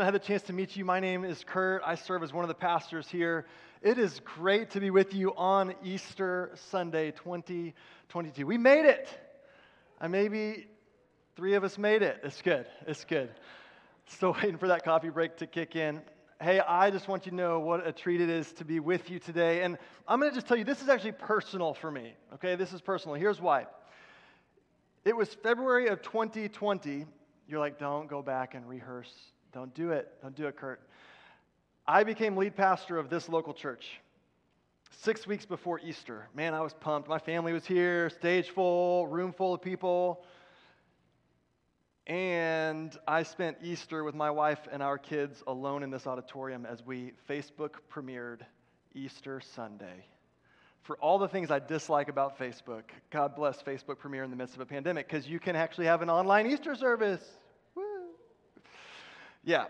I had the chance to meet you. My name is Kurt. I serve as one of the pastors here. It is great to be with you on Easter Sunday 2022. We made it. I maybe three of us made it. It's good. It's good. Still waiting for that coffee break to kick in. Hey, I just want you to know what a treat it is to be with you today. And I'm going to just tell you, this is actually personal for me. Okay, this is personal. Here's why. It was February of 2020. You're like, don't go back and rehearse don't do it. Don't do it, Kurt. I became lead pastor of this local church six weeks before Easter. Man, I was pumped. My family was here, stage full, room full of people. And I spent Easter with my wife and our kids alone in this auditorium as we Facebook premiered Easter Sunday. For all the things I dislike about Facebook, God bless Facebook premiere in the midst of a pandemic because you can actually have an online Easter service. Yeah,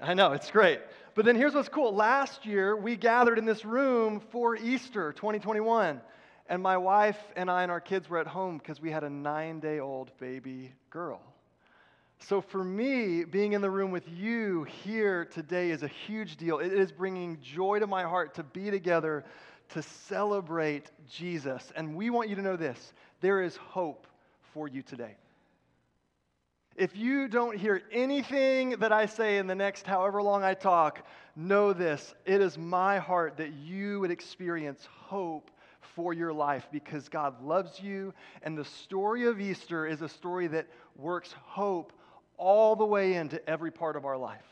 I know, it's great. But then here's what's cool. Last year, we gathered in this room for Easter 2021. And my wife and I and our kids were at home because we had a nine day old baby girl. So for me, being in the room with you here today is a huge deal. It is bringing joy to my heart to be together to celebrate Jesus. And we want you to know this there is hope for you today. If you don't hear anything that I say in the next however long I talk, know this. It is my heart that you would experience hope for your life because God loves you. And the story of Easter is a story that works hope all the way into every part of our life.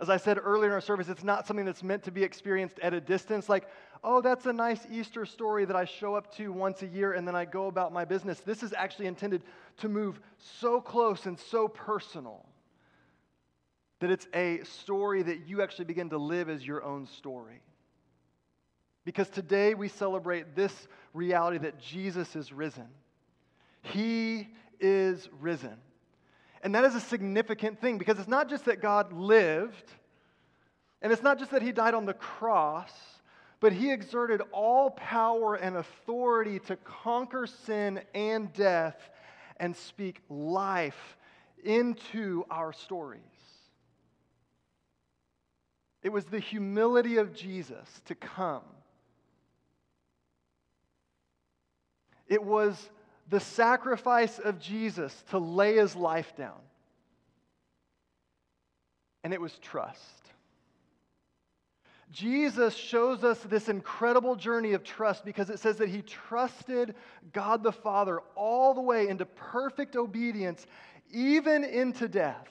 As I said earlier in our service, it's not something that's meant to be experienced at a distance. Like, oh, that's a nice Easter story that I show up to once a year and then I go about my business. This is actually intended to move so close and so personal that it's a story that you actually begin to live as your own story. Because today we celebrate this reality that Jesus is risen. He is risen. And that is a significant thing because it's not just that God lived, and it's not just that he died on the cross, but he exerted all power and authority to conquer sin and death and speak life into our stories. It was the humility of Jesus to come. It was the sacrifice of Jesus to lay his life down. And it was trust. Jesus shows us this incredible journey of trust because it says that he trusted God the Father all the way into perfect obedience, even into death.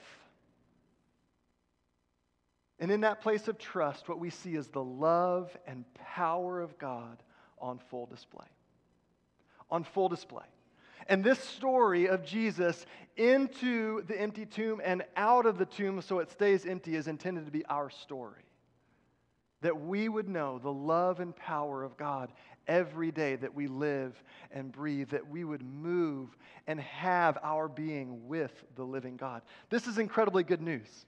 And in that place of trust, what we see is the love and power of God on full display. On full display. And this story of Jesus into the empty tomb and out of the tomb so it stays empty is intended to be our story. That we would know the love and power of God every day that we live and breathe, that we would move and have our being with the living God. This is incredibly good news.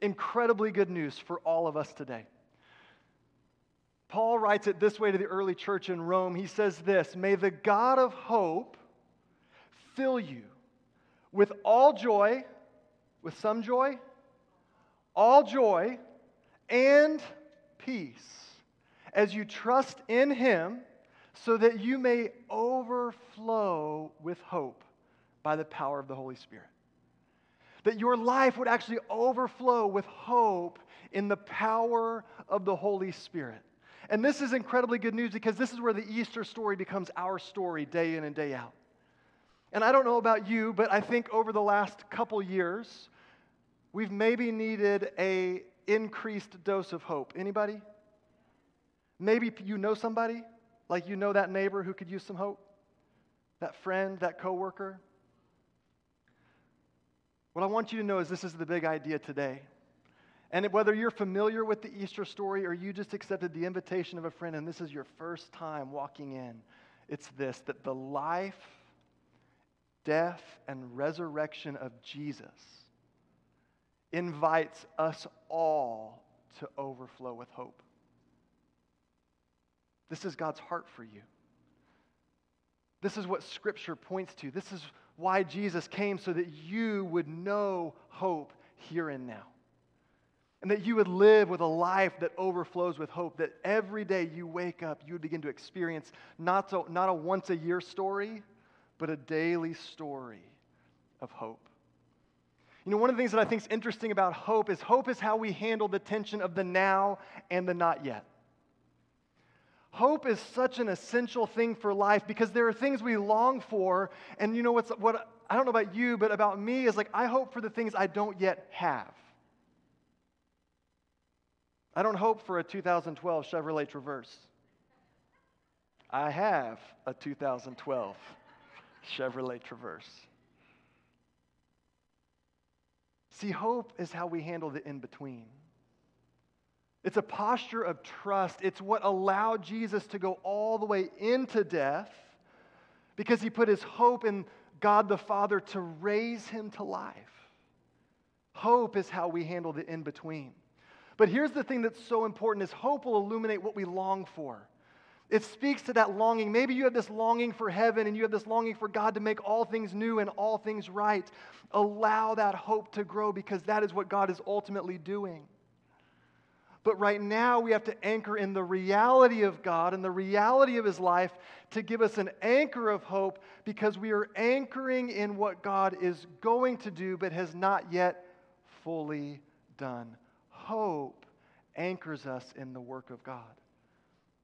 Incredibly good news for all of us today. Paul writes it this way to the early church in Rome. He says this May the God of hope fill you with all joy, with some joy, all joy, and peace as you trust in him, so that you may overflow with hope by the power of the Holy Spirit. That your life would actually overflow with hope in the power of the Holy Spirit. And this is incredibly good news because this is where the Easter story becomes our story day in and day out. And I don't know about you, but I think over the last couple years, we've maybe needed a increased dose of hope. Anybody? Maybe you know somebody, like you know that neighbor who could use some hope, that friend, that coworker. What I want you to know is this is the big idea today. And whether you're familiar with the Easter story or you just accepted the invitation of a friend and this is your first time walking in, it's this that the life, death, and resurrection of Jesus invites us all to overflow with hope. This is God's heart for you. This is what Scripture points to. This is why Jesus came, so that you would know hope here and now. And that you would live with a life that overflows with hope, that every day you wake up, you would begin to experience not, so, not a once a year story, but a daily story of hope. You know, one of the things that I think is interesting about hope is hope is how we handle the tension of the now and the not yet. Hope is such an essential thing for life because there are things we long for. And you know what's, what, I don't know about you, but about me is like, I hope for the things I don't yet have. I don't hope for a 2012 Chevrolet Traverse. I have a 2012 Chevrolet Traverse. See, hope is how we handle the in between. It's a posture of trust. It's what allowed Jesus to go all the way into death because he put his hope in God the Father to raise him to life. Hope is how we handle the in between. But here's the thing that's so important is hope will illuminate what we long for. It speaks to that longing. Maybe you have this longing for heaven and you have this longing for God to make all things new and all things right. Allow that hope to grow because that is what God is ultimately doing. But right now, we have to anchor in the reality of God and the reality of His life to give us an anchor of hope because we are anchoring in what God is going to do but has not yet fully done. Hope anchors us in the work of God.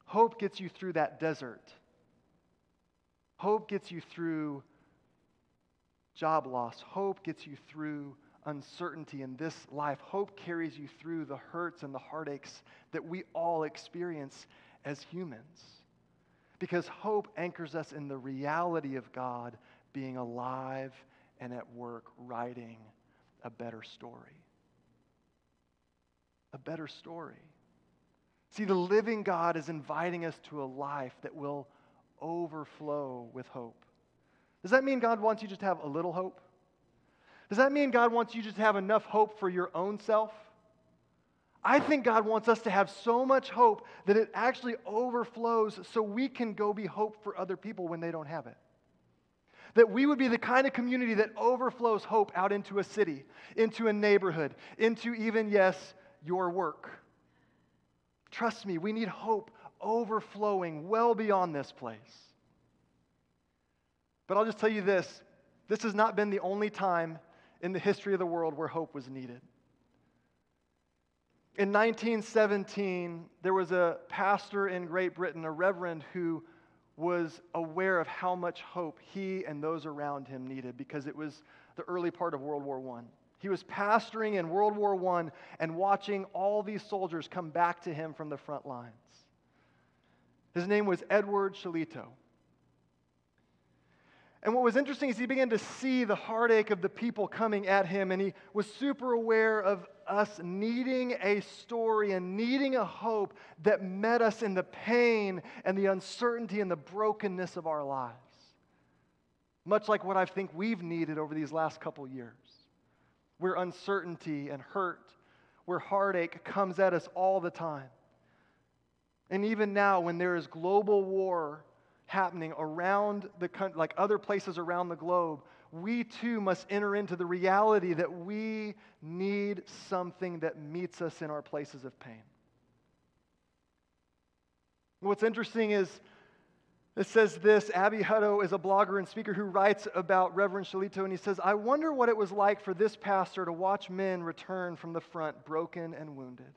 Hope gets you through that desert. Hope gets you through job loss. Hope gets you through uncertainty in this life. Hope carries you through the hurts and the heartaches that we all experience as humans. Because hope anchors us in the reality of God being alive and at work writing a better story. A better story. See, the living God is inviting us to a life that will overflow with hope. Does that mean God wants you just to have a little hope? Does that mean God wants you just to have enough hope for your own self? I think God wants us to have so much hope that it actually overflows so we can go be hope for other people when they don't have it. That we would be the kind of community that overflows hope out into a city, into a neighborhood, into even, yes, your work. Trust me, we need hope overflowing well beyond this place. But I'll just tell you this this has not been the only time in the history of the world where hope was needed. In 1917, there was a pastor in Great Britain, a reverend, who was aware of how much hope he and those around him needed because it was the early part of World War I. He was pastoring in World War I and watching all these soldiers come back to him from the front lines. His name was Edward Shillito. And what was interesting is he began to see the heartache of the people coming at him, and he was super aware of us needing a story and needing a hope that met us in the pain and the uncertainty and the brokenness of our lives. Much like what I think we've needed over these last couple years, where uncertainty and hurt, where heartache comes at us all the time. And even now, when there is global war happening around the country, like other places around the globe, we too must enter into the reality that we need something that meets us in our places of pain. What's interesting is it says this Abby Hutto is a blogger and speaker who writes about Reverend Shillito, and he says, I wonder what it was like for this pastor to watch men return from the front broken and wounded.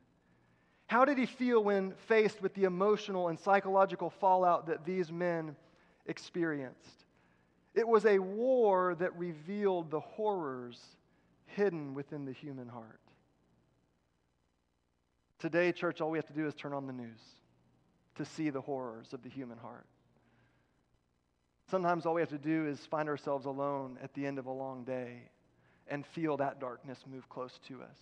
How did he feel when faced with the emotional and psychological fallout that these men experienced? It was a war that revealed the horrors hidden within the human heart. Today, church, all we have to do is turn on the news to see the horrors of the human heart. Sometimes all we have to do is find ourselves alone at the end of a long day and feel that darkness move close to us.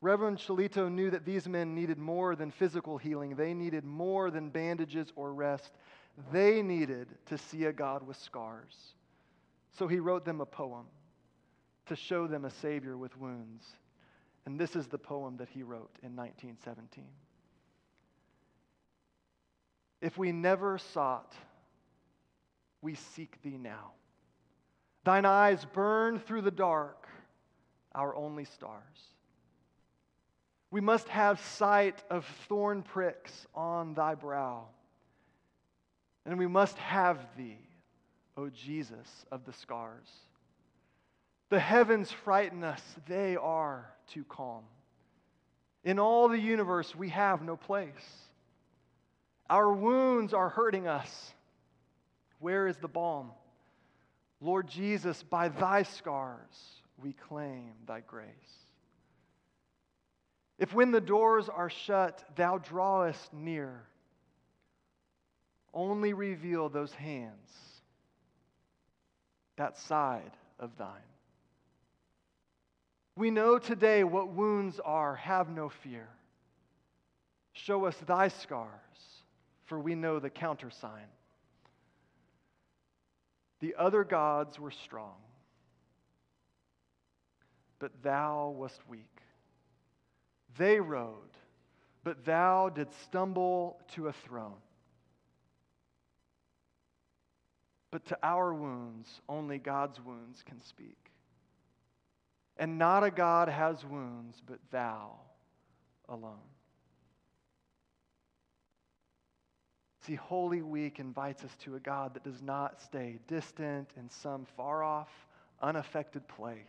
Reverend Shillito knew that these men needed more than physical healing. They needed more than bandages or rest. They needed to see a God with scars. So he wrote them a poem to show them a Savior with wounds. And this is the poem that he wrote in 1917. If we never sought, we seek thee now. Thine eyes burn through the dark our only stars. We must have sight of thorn pricks on thy brow. And we must have thee, O Jesus of the scars. The heavens frighten us, they are too calm. In all the universe, we have no place. Our wounds are hurting us. Where is the balm? Lord Jesus, by thy scars we claim thy grace. If when the doors are shut, thou drawest near, only reveal those hands, that side of thine. We know today what wounds are. Have no fear. Show us thy scars, for we know the countersign. The other gods were strong, but thou wast weak. They rode, but thou didst stumble to a throne. But to our wounds, only God's wounds can speak. And not a God has wounds, but thou alone. See, Holy Week invites us to a God that does not stay distant in some far off, unaffected place,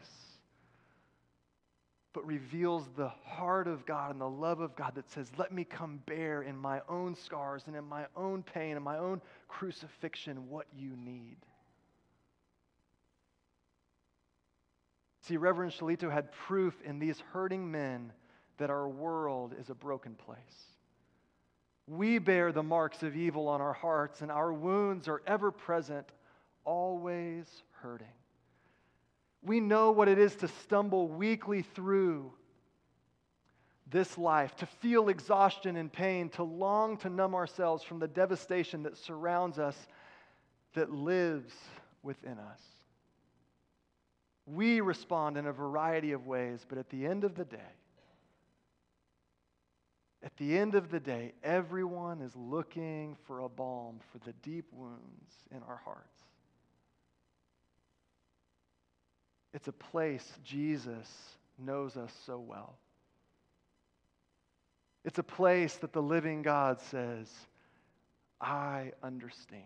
but reveals the heart of God and the love of God that says, Let me come bear in my own scars and in my own pain and my own crucifixion what you need. See, Reverend Shillito had proof in these hurting men that our world is a broken place. We bear the marks of evil on our hearts, and our wounds are ever present, always hurting. We know what it is to stumble weakly through this life, to feel exhaustion and pain, to long to numb ourselves from the devastation that surrounds us, that lives within us. We respond in a variety of ways, but at the end of the day, at the end of the day, everyone is looking for a balm for the deep wounds in our hearts. It's a place Jesus knows us so well. It's a place that the living God says, I understand.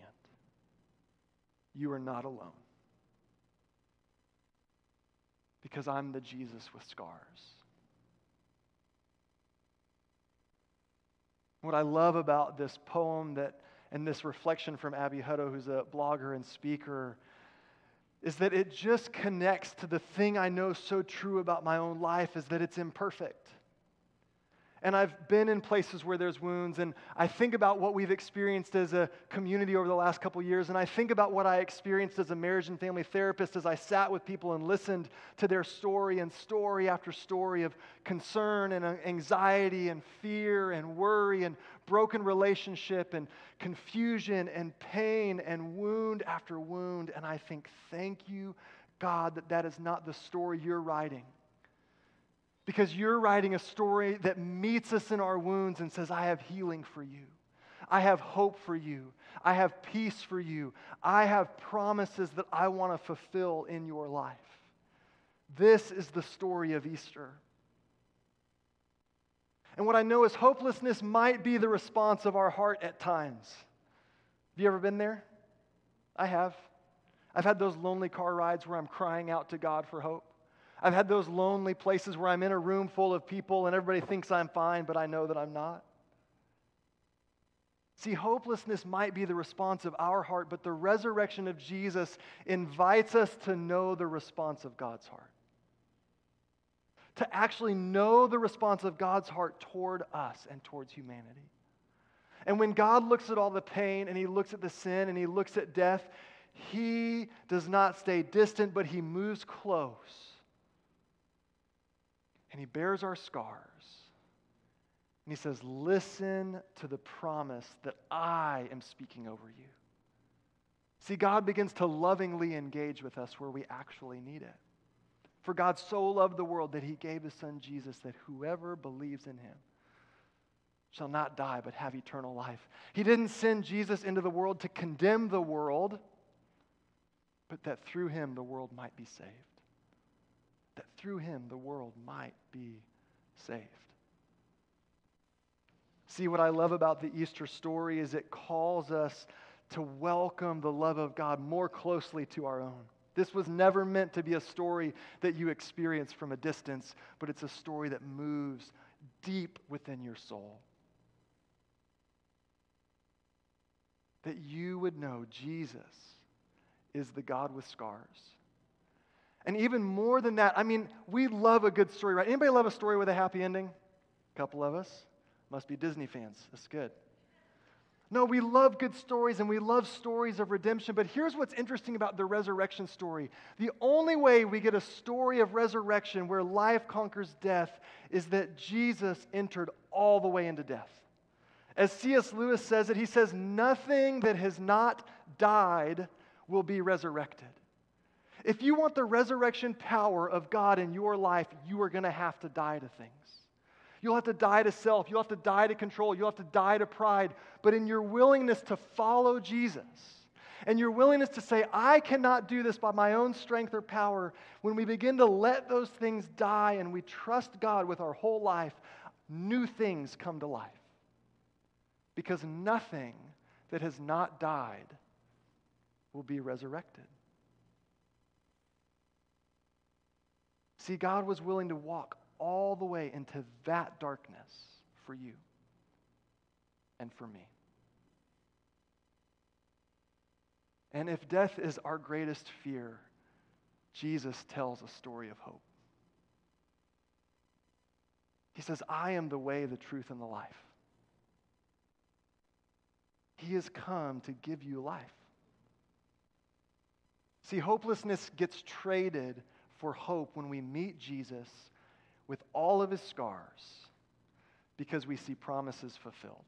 You are not alone. Because I'm the Jesus with scars. What I love about this poem that, and this reflection from Abby Hutto, who's a blogger and speaker, is that it just connects to the thing I know so true about my own life is that it's imperfect. And I've been in places where there's wounds, and I think about what we've experienced as a community over the last couple years, and I think about what I experienced as a marriage and family therapist as I sat with people and listened to their story and story after story of concern and uh, anxiety and fear and worry and broken relationship and confusion and pain and wound after wound. And I think, thank you, God, that that is not the story you're writing because you're writing a story that meets us in our wounds and says, I have healing for you. I have hope for you. I have peace for you. I have promises that I want to fulfill in your life. This is the story of Easter. And what I know is hopelessness might be the response of our heart at times. Have you ever been there? I have. I've had those lonely car rides where I'm crying out to God for hope. I've had those lonely places where I'm in a room full of people and everybody thinks I'm fine, but I know that I'm not. See, hopelessness might be the response of our heart, but the resurrection of Jesus invites us to know the response of God's heart. To actually know the response of God's heart toward us and towards humanity. And when God looks at all the pain and he looks at the sin and he looks at death, he does not stay distant, but he moves close and he bears our scars. And he says, Listen to the promise that I am speaking over you. See, God begins to lovingly engage with us where we actually need it. For God so loved the world that he gave his son Jesus that whoever believes in him shall not die but have eternal life. He didn't send Jesus into the world to condemn the world, but that through him the world might be saved. Through him the world might be saved. See, what I love about the Easter story is it calls us to welcome the love of God more closely to our own. This was never meant to be a story that you experience from a distance, but it's a story that moves deep within your soul. That you would know Jesus is the God with scars. And even more than that, I mean, we love a good story, right? Anybody love a story with a happy ending? A couple of us. Must be Disney fans. That's good. No, we love good stories and we love stories of redemption. But here's what's interesting about the resurrection story the only way we get a story of resurrection where life conquers death is that Jesus entered all the way into death. As C.S. Lewis says it, he says, Nothing that has not died will be resurrected. If you want the resurrection power of God in your life, you are going to have to die to things. You'll have to die to self. You'll have to die to control. You'll have to die to pride. But in your willingness to follow Jesus and your willingness to say, I cannot do this by my own strength or power, when we begin to let those things die and we trust God with our whole life, new things come to life. Because nothing that has not died will be resurrected. See, God was willing to walk all the way into that darkness for you and for me. And if death is our greatest fear, Jesus tells a story of hope. He says, I am the way, the truth, and the life. He has come to give you life. See, hopelessness gets traded for hope when we meet Jesus with all of his scars because we see promises fulfilled.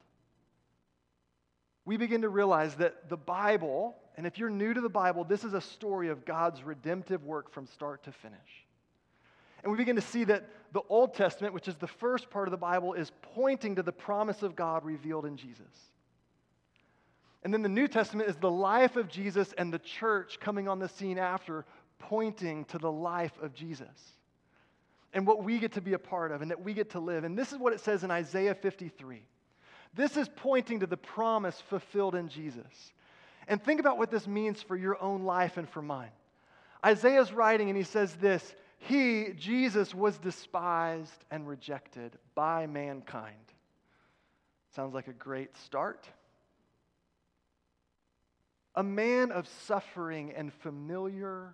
We begin to realize that the Bible, and if you're new to the Bible, this is a story of God's redemptive work from start to finish. And we begin to see that the Old Testament, which is the first part of the Bible, is pointing to the promise of God revealed in Jesus. And then the New Testament is the life of Jesus and the church coming on the scene after, pointing to the life of Jesus and what we get to be a part of and that we get to live. And this is what it says in Isaiah 53. This is pointing to the promise fulfilled in Jesus. And think about what this means for your own life and for mine. Isaiah's writing and he says this He, Jesus, was despised and rejected by mankind. Sounds like a great start. A man of suffering and familiar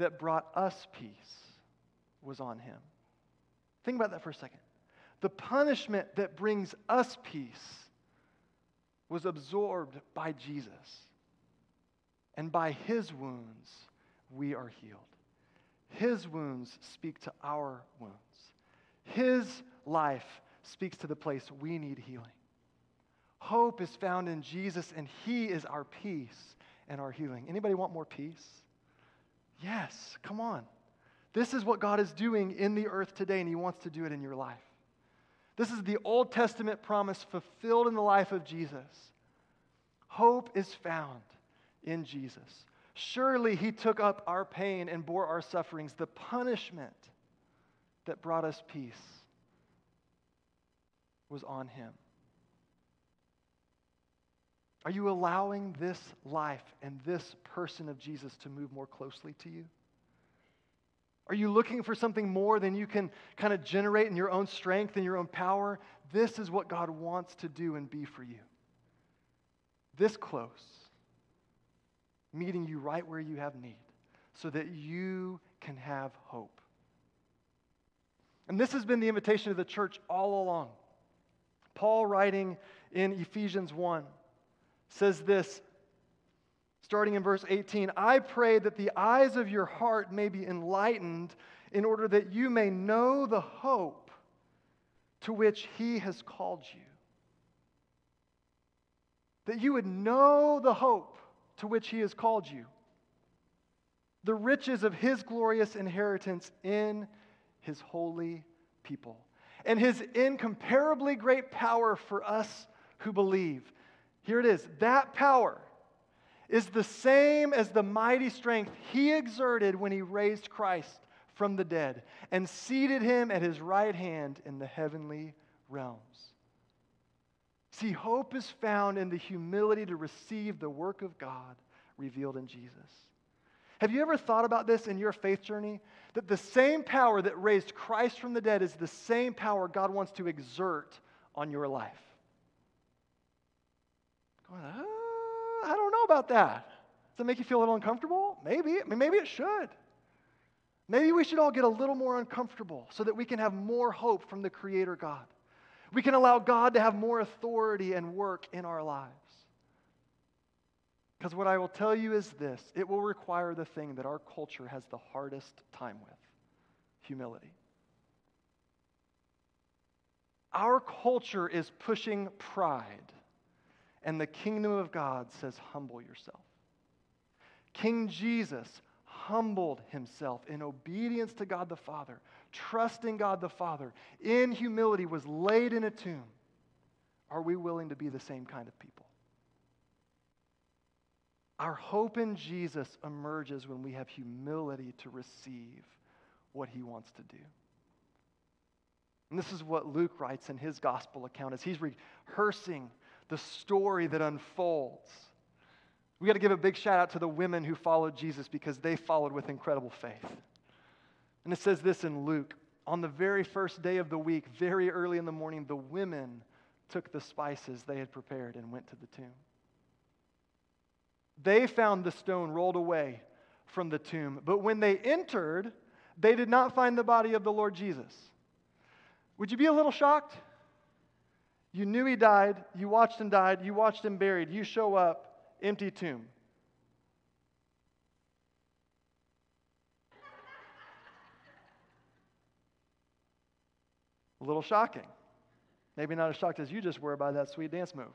that brought us peace was on him. Think about that for a second. The punishment that brings us peace was absorbed by Jesus. And by his wounds, we are healed. His wounds speak to our wounds. His life speaks to the place we need healing. Hope is found in Jesus, and he is our peace and our healing. Anybody want more peace? Yes, come on. This is what God is doing in the earth today, and He wants to do it in your life. This is the Old Testament promise fulfilled in the life of Jesus. Hope is found in Jesus. Surely He took up our pain and bore our sufferings, the punishment that brought us peace was on Him. Are you allowing this life and this person of Jesus to move more closely to you? Are you looking for something more than you can kind of generate in your own strength and your own power? This is what God wants to do and be for you. This close, meeting you right where you have need, so that you can have hope. And this has been the invitation of the church all along. Paul, writing in Ephesians 1, says this, starting in verse 18 I pray that the eyes of your heart may be enlightened in order that you may know the hope to which he has called you. That you would know the hope to which he has called you, the riches of his glorious inheritance in his holy people, and his incomparably great power for us who believe. Here it is that power is the same as the mighty strength he exerted when he raised Christ from the dead and seated him at his right hand in the heavenly realms. See, hope is found in the humility to receive the work of God revealed in Jesus. Have you ever thought about this in your faith journey? That the same power that raised Christ from the dead is the same power God wants to exert on your life. Going, ah, I don't know about that. Does it make you feel a little uncomfortable? Maybe. I mean, maybe it should. Maybe we should all get a little more uncomfortable so that we can have more hope from the Creator God. We can allow God to have more authority and work in our lives. Because what I will tell you is this it will require the thing that our culture has the hardest time with humility. Our culture is pushing pride, and the kingdom of God says, humble yourself. King Jesus humbled himself in obedience to God the Father, trusting God the Father, in humility, was laid in a tomb. Are we willing to be the same kind of people? Our hope in Jesus emerges when we have humility to receive what he wants to do. And this is what Luke writes in his gospel account as he's rehearsing the story that unfolds. We got to give a big shout out to the women who followed Jesus because they followed with incredible faith. And it says this in Luke on the very first day of the week, very early in the morning, the women took the spices they had prepared and went to the tomb. They found the stone rolled away from the tomb. But when they entered, they did not find the body of the Lord Jesus. Would you be a little shocked? You knew he died, you watched him died, you watched him buried, you show up, empty tomb. A little shocking. Maybe not as shocked as you just were by that sweet dance move.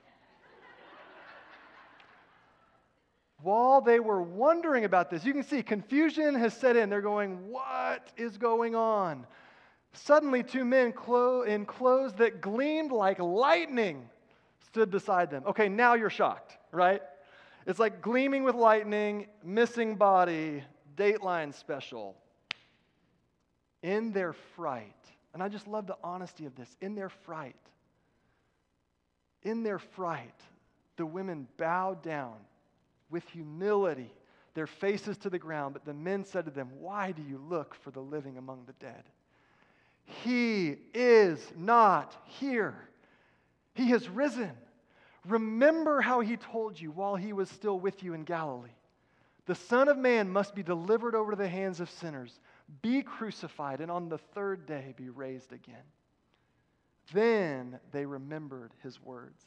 While they were wondering about this, you can see confusion has set in. They're going, What is going on? Suddenly, two men clo- in clothes that gleamed like lightning stood beside them. Okay, now you're shocked, right? It's like gleaming with lightning, missing body, Dateline special. In their fright, and I just love the honesty of this, in their fright, in their fright, the women bowed down with humility, their faces to the ground. But the men said to them, Why do you look for the living among the dead? He is not here. He has risen. Remember how he told you while he was still with you in Galilee. The Son of Man must be delivered over to the hands of sinners, be crucified, and on the third day be raised again. Then they remembered his words.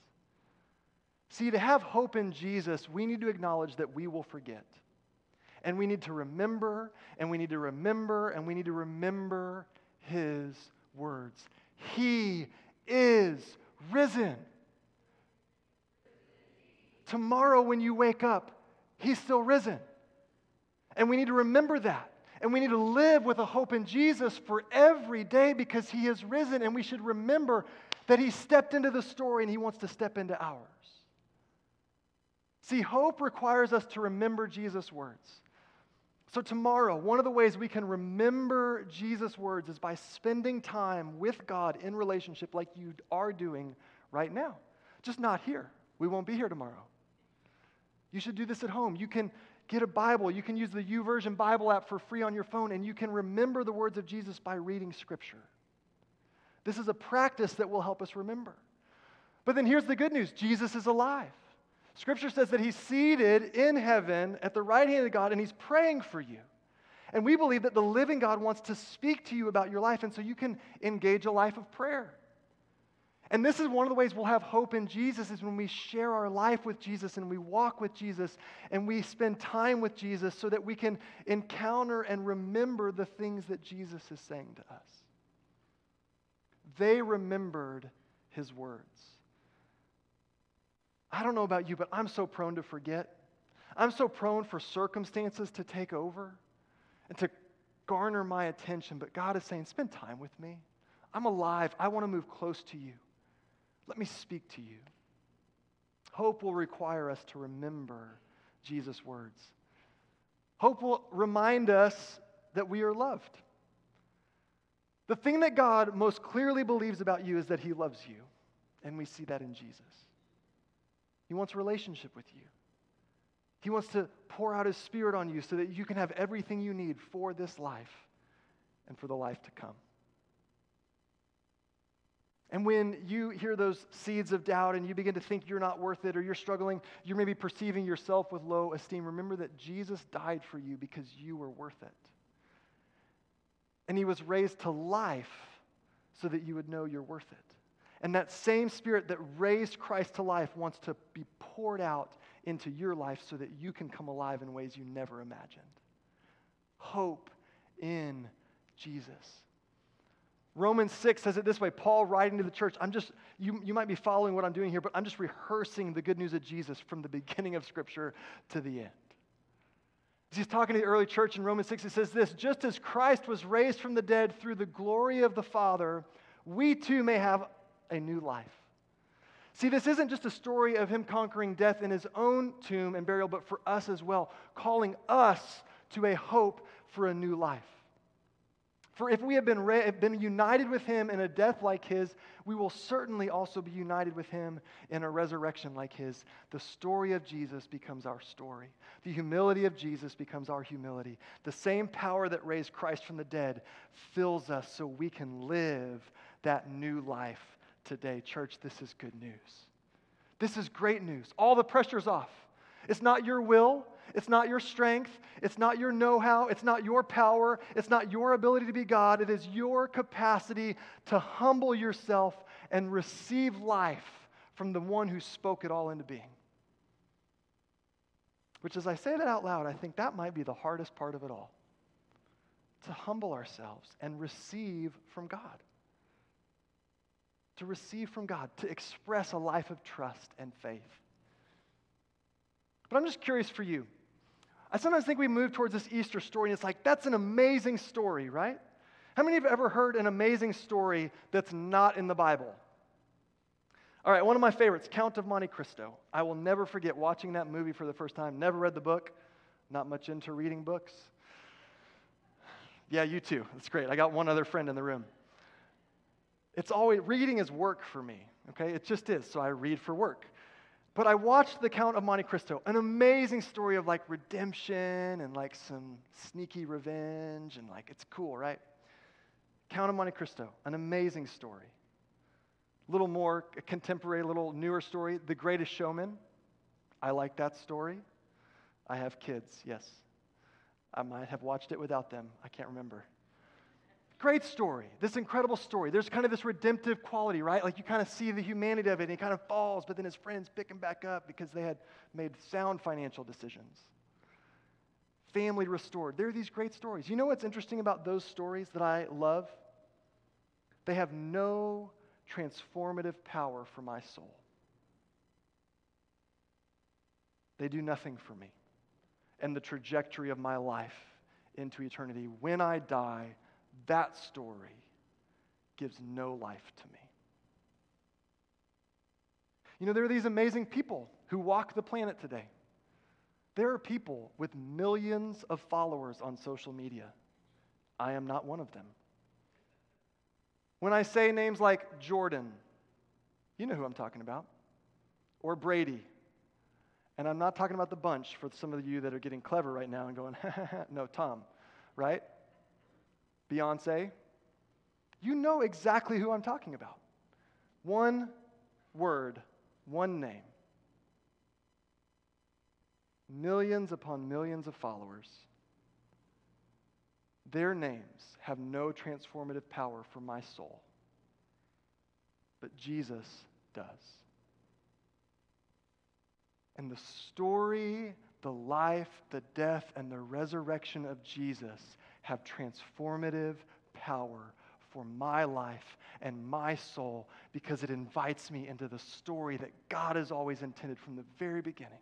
See, to have hope in Jesus, we need to acknowledge that we will forget. And we need to remember, and we need to remember, and we need to remember his words. He is risen. Tomorrow, when you wake up, he's still risen. And we need to remember that. And we need to live with a hope in Jesus for every day because he is risen. And we should remember that he stepped into the story and he wants to step into ours. See, hope requires us to remember Jesus' words. So, tomorrow, one of the ways we can remember Jesus' words is by spending time with God in relationship like you are doing right now. Just not here. We won't be here tomorrow. You should do this at home. You can get a Bible. You can use the YouVersion Bible app for free on your phone, and you can remember the words of Jesus by reading Scripture. This is a practice that will help us remember. But then here's the good news Jesus is alive. Scripture says that he's seated in heaven at the right hand of God and he's praying for you. And we believe that the living God wants to speak to you about your life, and so you can engage a life of prayer. And this is one of the ways we'll have hope in Jesus is when we share our life with Jesus and we walk with Jesus and we spend time with Jesus so that we can encounter and remember the things that Jesus is saying to us. They remembered his words. I don't know about you, but I'm so prone to forget. I'm so prone for circumstances to take over and to garner my attention. But God is saying, spend time with me. I'm alive. I want to move close to you. Let me speak to you. Hope will require us to remember Jesus' words. Hope will remind us that we are loved. The thing that God most clearly believes about you is that He loves you, and we see that in Jesus. He wants a relationship with you. He wants to pour out His Spirit on you so that you can have everything you need for this life and for the life to come. And when you hear those seeds of doubt and you begin to think you're not worth it or you're struggling, you're maybe perceiving yourself with low esteem, remember that Jesus died for you because you were worth it. And he was raised to life so that you would know you're worth it. And that same spirit that raised Christ to life wants to be poured out into your life so that you can come alive in ways you never imagined. Hope in Jesus. Romans 6 says it this way Paul writing to the church, I'm just, you, you might be following what I'm doing here, but I'm just rehearsing the good news of Jesus from the beginning of Scripture to the end. As he's talking to the early church in Romans 6, he says this just as Christ was raised from the dead through the glory of the Father, we too may have a new life. See, this isn't just a story of him conquering death in his own tomb and burial, but for us as well, calling us to a hope for a new life. For if we have been, ra- been united with him in a death like his, we will certainly also be united with him in a resurrection like his. The story of Jesus becomes our story. The humility of Jesus becomes our humility. The same power that raised Christ from the dead fills us so we can live that new life today. Church, this is good news. This is great news. All the pressure's off. It's not your will, it's not your strength. It's not your know how. It's not your power. It's not your ability to be God. It is your capacity to humble yourself and receive life from the one who spoke it all into being. Which, as I say that out loud, I think that might be the hardest part of it all to humble ourselves and receive from God. To receive from God, to express a life of trust and faith. But I'm just curious for you. I sometimes think we move towards this Easter story, and it's like, that's an amazing story, right? How many of have ever heard an amazing story that's not in the Bible? All right, one of my favorites, Count of Monte Cristo. I will never forget watching that movie for the first time. Never read the book, not much into reading books. Yeah, you too. That's great. I got one other friend in the room. It's always, reading is work for me, okay? It just is. So I read for work. But I watched The Count of Monte Cristo, an amazing story of like redemption and like some sneaky revenge, and like it's cool, right? Count of Monte Cristo, an amazing story. A little more contemporary, a little newer story, The Greatest Showman. I like that story. I have kids, yes. I might have watched it without them. I can't remember. Great story, this incredible story. There's kind of this redemptive quality, right? Like you kind of see the humanity of it, and he kind of falls, but then his friends pick him back up because they had made sound financial decisions. Family restored. There are these great stories. You know what's interesting about those stories that I love? They have no transformative power for my soul. They do nothing for me and the trajectory of my life into eternity. When I die, that story gives no life to me. You know, there are these amazing people who walk the planet today. There are people with millions of followers on social media. I am not one of them. When I say names like Jordan, you know who I'm talking about, or Brady, and I'm not talking about the bunch for some of you that are getting clever right now and going, no, Tom, right? Beyonce, you know exactly who I'm talking about. One word, one name. Millions upon millions of followers. Their names have no transformative power for my soul. but Jesus does. And the story, the life, the death, and the resurrection of Jesus have transformative power for my life and my soul because it invites me into the story that God has always intended from the very beginning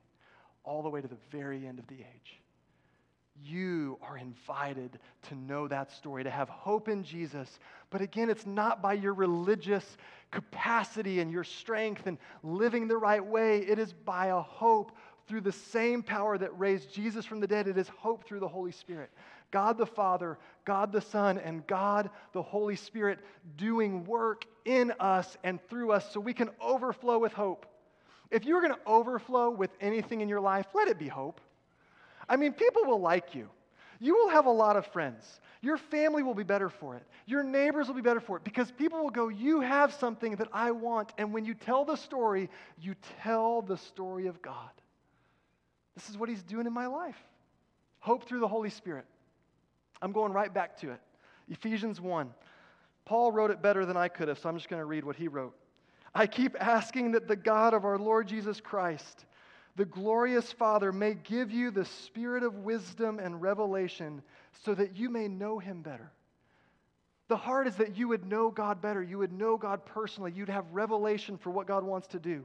all the way to the very end of the age. You are invited to know that story, to have hope in Jesus. But again, it's not by your religious capacity and your strength and living the right way. It is by a hope through the same power that raised Jesus from the dead. It is hope through the Holy Spirit. God the Father, God the Son, and God the Holy Spirit doing work in us and through us so we can overflow with hope. If you're going to overflow with anything in your life, let it be hope. I mean, people will like you. You will have a lot of friends. Your family will be better for it. Your neighbors will be better for it because people will go, You have something that I want. And when you tell the story, you tell the story of God. This is what He's doing in my life. Hope through the Holy Spirit. I'm going right back to it. Ephesians 1. Paul wrote it better than I could have, so I'm just going to read what he wrote. I keep asking that the God of our Lord Jesus Christ, the glorious Father, may give you the spirit of wisdom and revelation so that you may know him better. The heart is that you would know God better. You would know God personally. You'd have revelation for what God wants to do.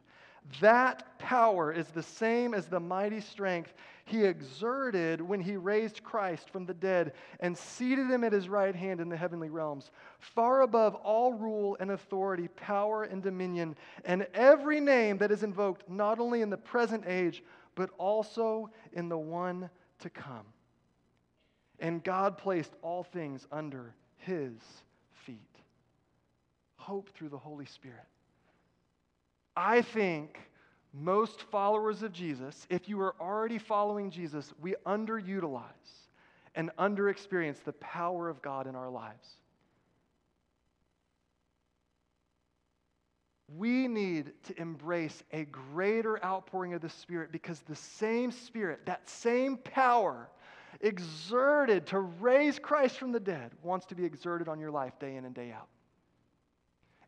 That power is the same as the mighty strength he exerted when he raised Christ from the dead and seated him at his right hand in the heavenly realms, far above all rule and authority, power and dominion, and every name that is invoked, not only in the present age, but also in the one to come. And God placed all things under his feet. Hope through the Holy Spirit. I think most followers of Jesus, if you are already following Jesus, we underutilize and underexperience the power of God in our lives. We need to embrace a greater outpouring of the Spirit because the same Spirit, that same power exerted to raise Christ from the dead, wants to be exerted on your life day in and day out.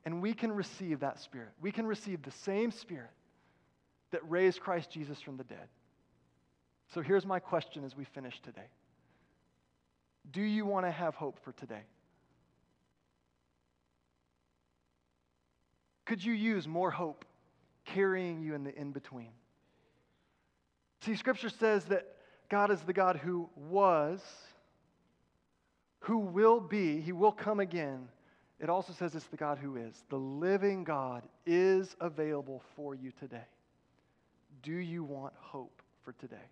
And we can receive that Spirit. We can receive the same Spirit that raised Christ Jesus from the dead. So here's my question as we finish today Do you want to have hope for today? Could you use more hope carrying you in the in between? See, Scripture says that God is the God who was, who will be, He will come again, it also says it's the God who is. The living God is available for you today. Do you want hope for today?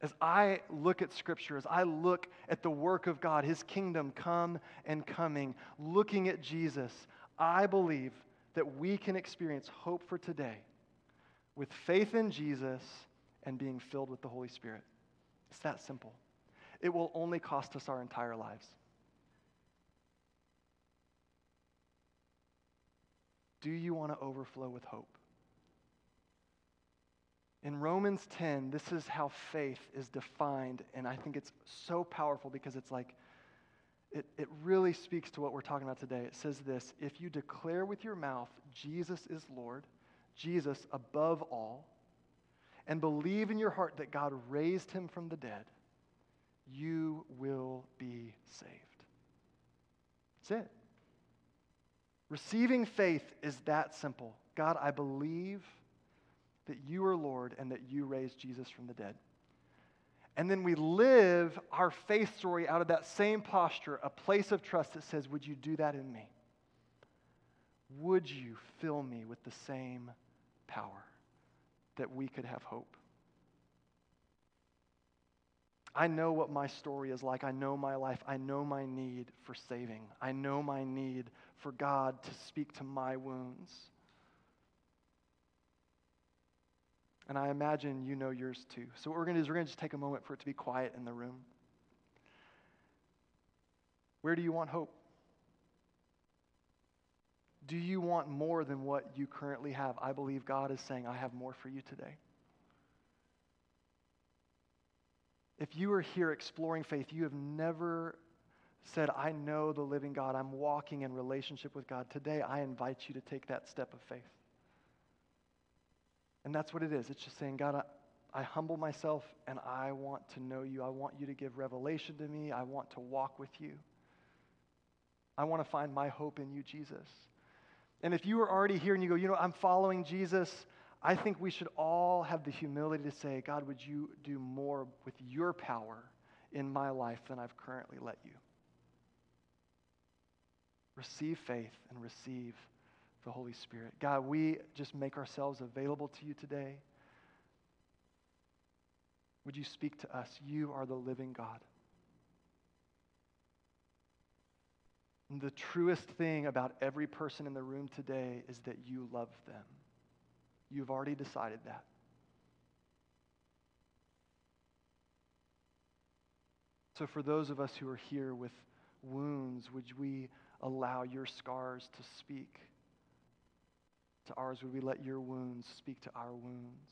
As I look at Scripture, as I look at the work of God, His kingdom come and coming, looking at Jesus, I believe that we can experience hope for today with faith in Jesus and being filled with the Holy Spirit. It's that simple. It will only cost us our entire lives. Do you want to overflow with hope? In Romans 10, this is how faith is defined, and I think it's so powerful because it's like, it, it really speaks to what we're talking about today. It says this If you declare with your mouth, Jesus is Lord, Jesus above all, and believe in your heart that God raised him from the dead, you will be saved. That's it. Receiving faith is that simple. God, I believe that you are Lord and that you raised Jesus from the dead. And then we live our faith story out of that same posture, a place of trust that says, Would you do that in me? Would you fill me with the same power that we could have hope? I know what my story is like. I know my life. I know my need for saving. I know my need for God to speak to my wounds. And I imagine you know yours too. So, what we're going to do is we're going to just take a moment for it to be quiet in the room. Where do you want hope? Do you want more than what you currently have? I believe God is saying, I have more for you today. If you are here exploring faith, you have never said, I know the living God, I'm walking in relationship with God. Today, I invite you to take that step of faith. And that's what it is. It's just saying, God, I, I humble myself and I want to know you. I want you to give revelation to me. I want to walk with you. I want to find my hope in you, Jesus. And if you are already here and you go, you know, I'm following Jesus, I think we should all have the humility to say, God, would you do more with your power in my life than I've currently let you? Receive faith and receive the Holy Spirit. God, we just make ourselves available to you today. Would you speak to us? You are the living God. And the truest thing about every person in the room today is that you love them. You've already decided that. So, for those of us who are here with wounds, would we allow your scars to speak to ours? Would we let your wounds speak to our wounds?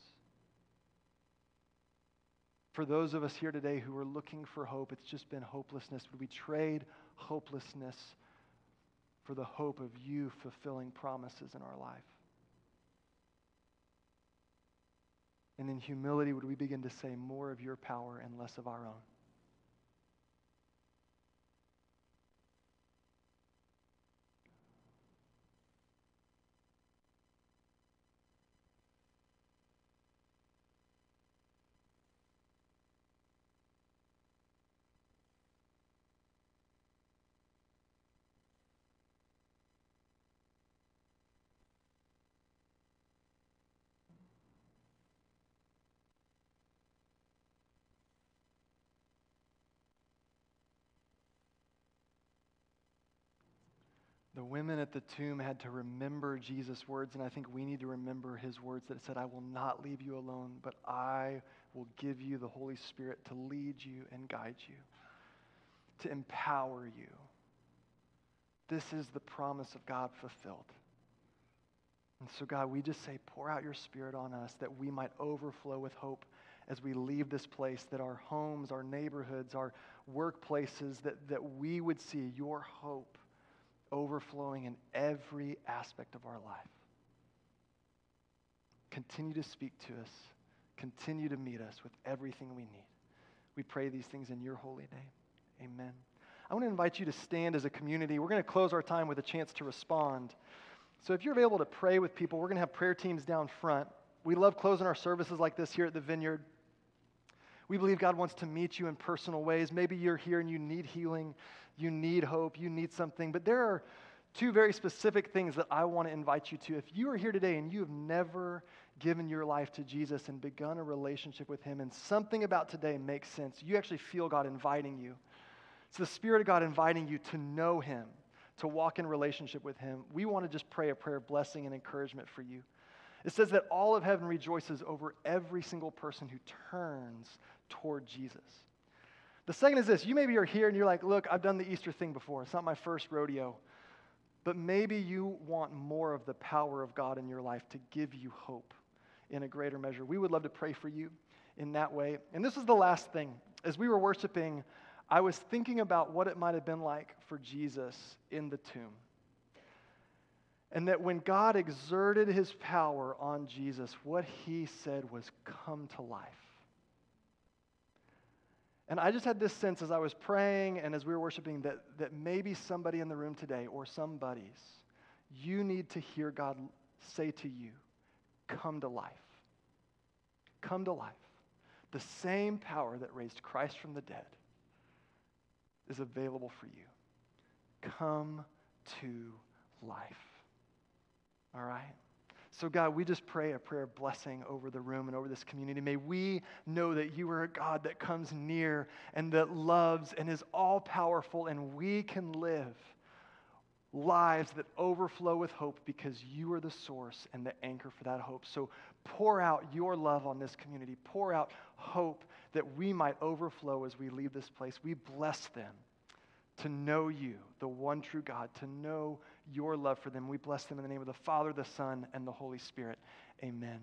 For those of us here today who are looking for hope, it's just been hopelessness. Would we trade hopelessness for the hope of you fulfilling promises in our life? And in humility, would we begin to say more of your power and less of our own? The women at the tomb had to remember Jesus' words, and I think we need to remember his words that said, I will not leave you alone, but I will give you the Holy Spirit to lead you and guide you, to empower you. This is the promise of God fulfilled. And so, God, we just say, pour out your Spirit on us that we might overflow with hope as we leave this place, that our homes, our neighborhoods, our workplaces, that, that we would see your hope overflowing in every aspect of our life. Continue to speak to us. Continue to meet us with everything we need. We pray these things in your holy name. Amen. I want to invite you to stand as a community. We're going to close our time with a chance to respond. So if you're able to pray with people, we're going to have prayer teams down front. We love closing our services like this here at the Vineyard. We believe God wants to meet you in personal ways. Maybe you're here and you need healing you need hope, you need something. But there are two very specific things that I want to invite you to. If you are here today and you have never given your life to Jesus and begun a relationship with Him, and something about today makes sense, you actually feel God inviting you. It's the Spirit of God inviting you to know Him, to walk in relationship with Him. We want to just pray a prayer of blessing and encouragement for you. It says that all of heaven rejoices over every single person who turns toward Jesus. The second is this you maybe are here and you're like, look, I've done the Easter thing before. It's not my first rodeo. But maybe you want more of the power of God in your life to give you hope in a greater measure. We would love to pray for you in that way. And this is the last thing. As we were worshiping, I was thinking about what it might have been like for Jesus in the tomb. And that when God exerted his power on Jesus, what he said was, Come to life. And I just had this sense as I was praying and as we were worshiping that, that maybe somebody in the room today or some buddies, you need to hear God say to you, Come to life. Come to life. The same power that raised Christ from the dead is available for you. Come to life. All right? So, God, we just pray a prayer of blessing over the room and over this community. May we know that you are a God that comes near and that loves and is all powerful, and we can live lives that overflow with hope because you are the source and the anchor for that hope. So, pour out your love on this community, pour out hope that we might overflow as we leave this place. We bless them to know you, the one true God, to know your love for them. We bless them in the name of the Father, the Son, and the Holy Spirit. Amen.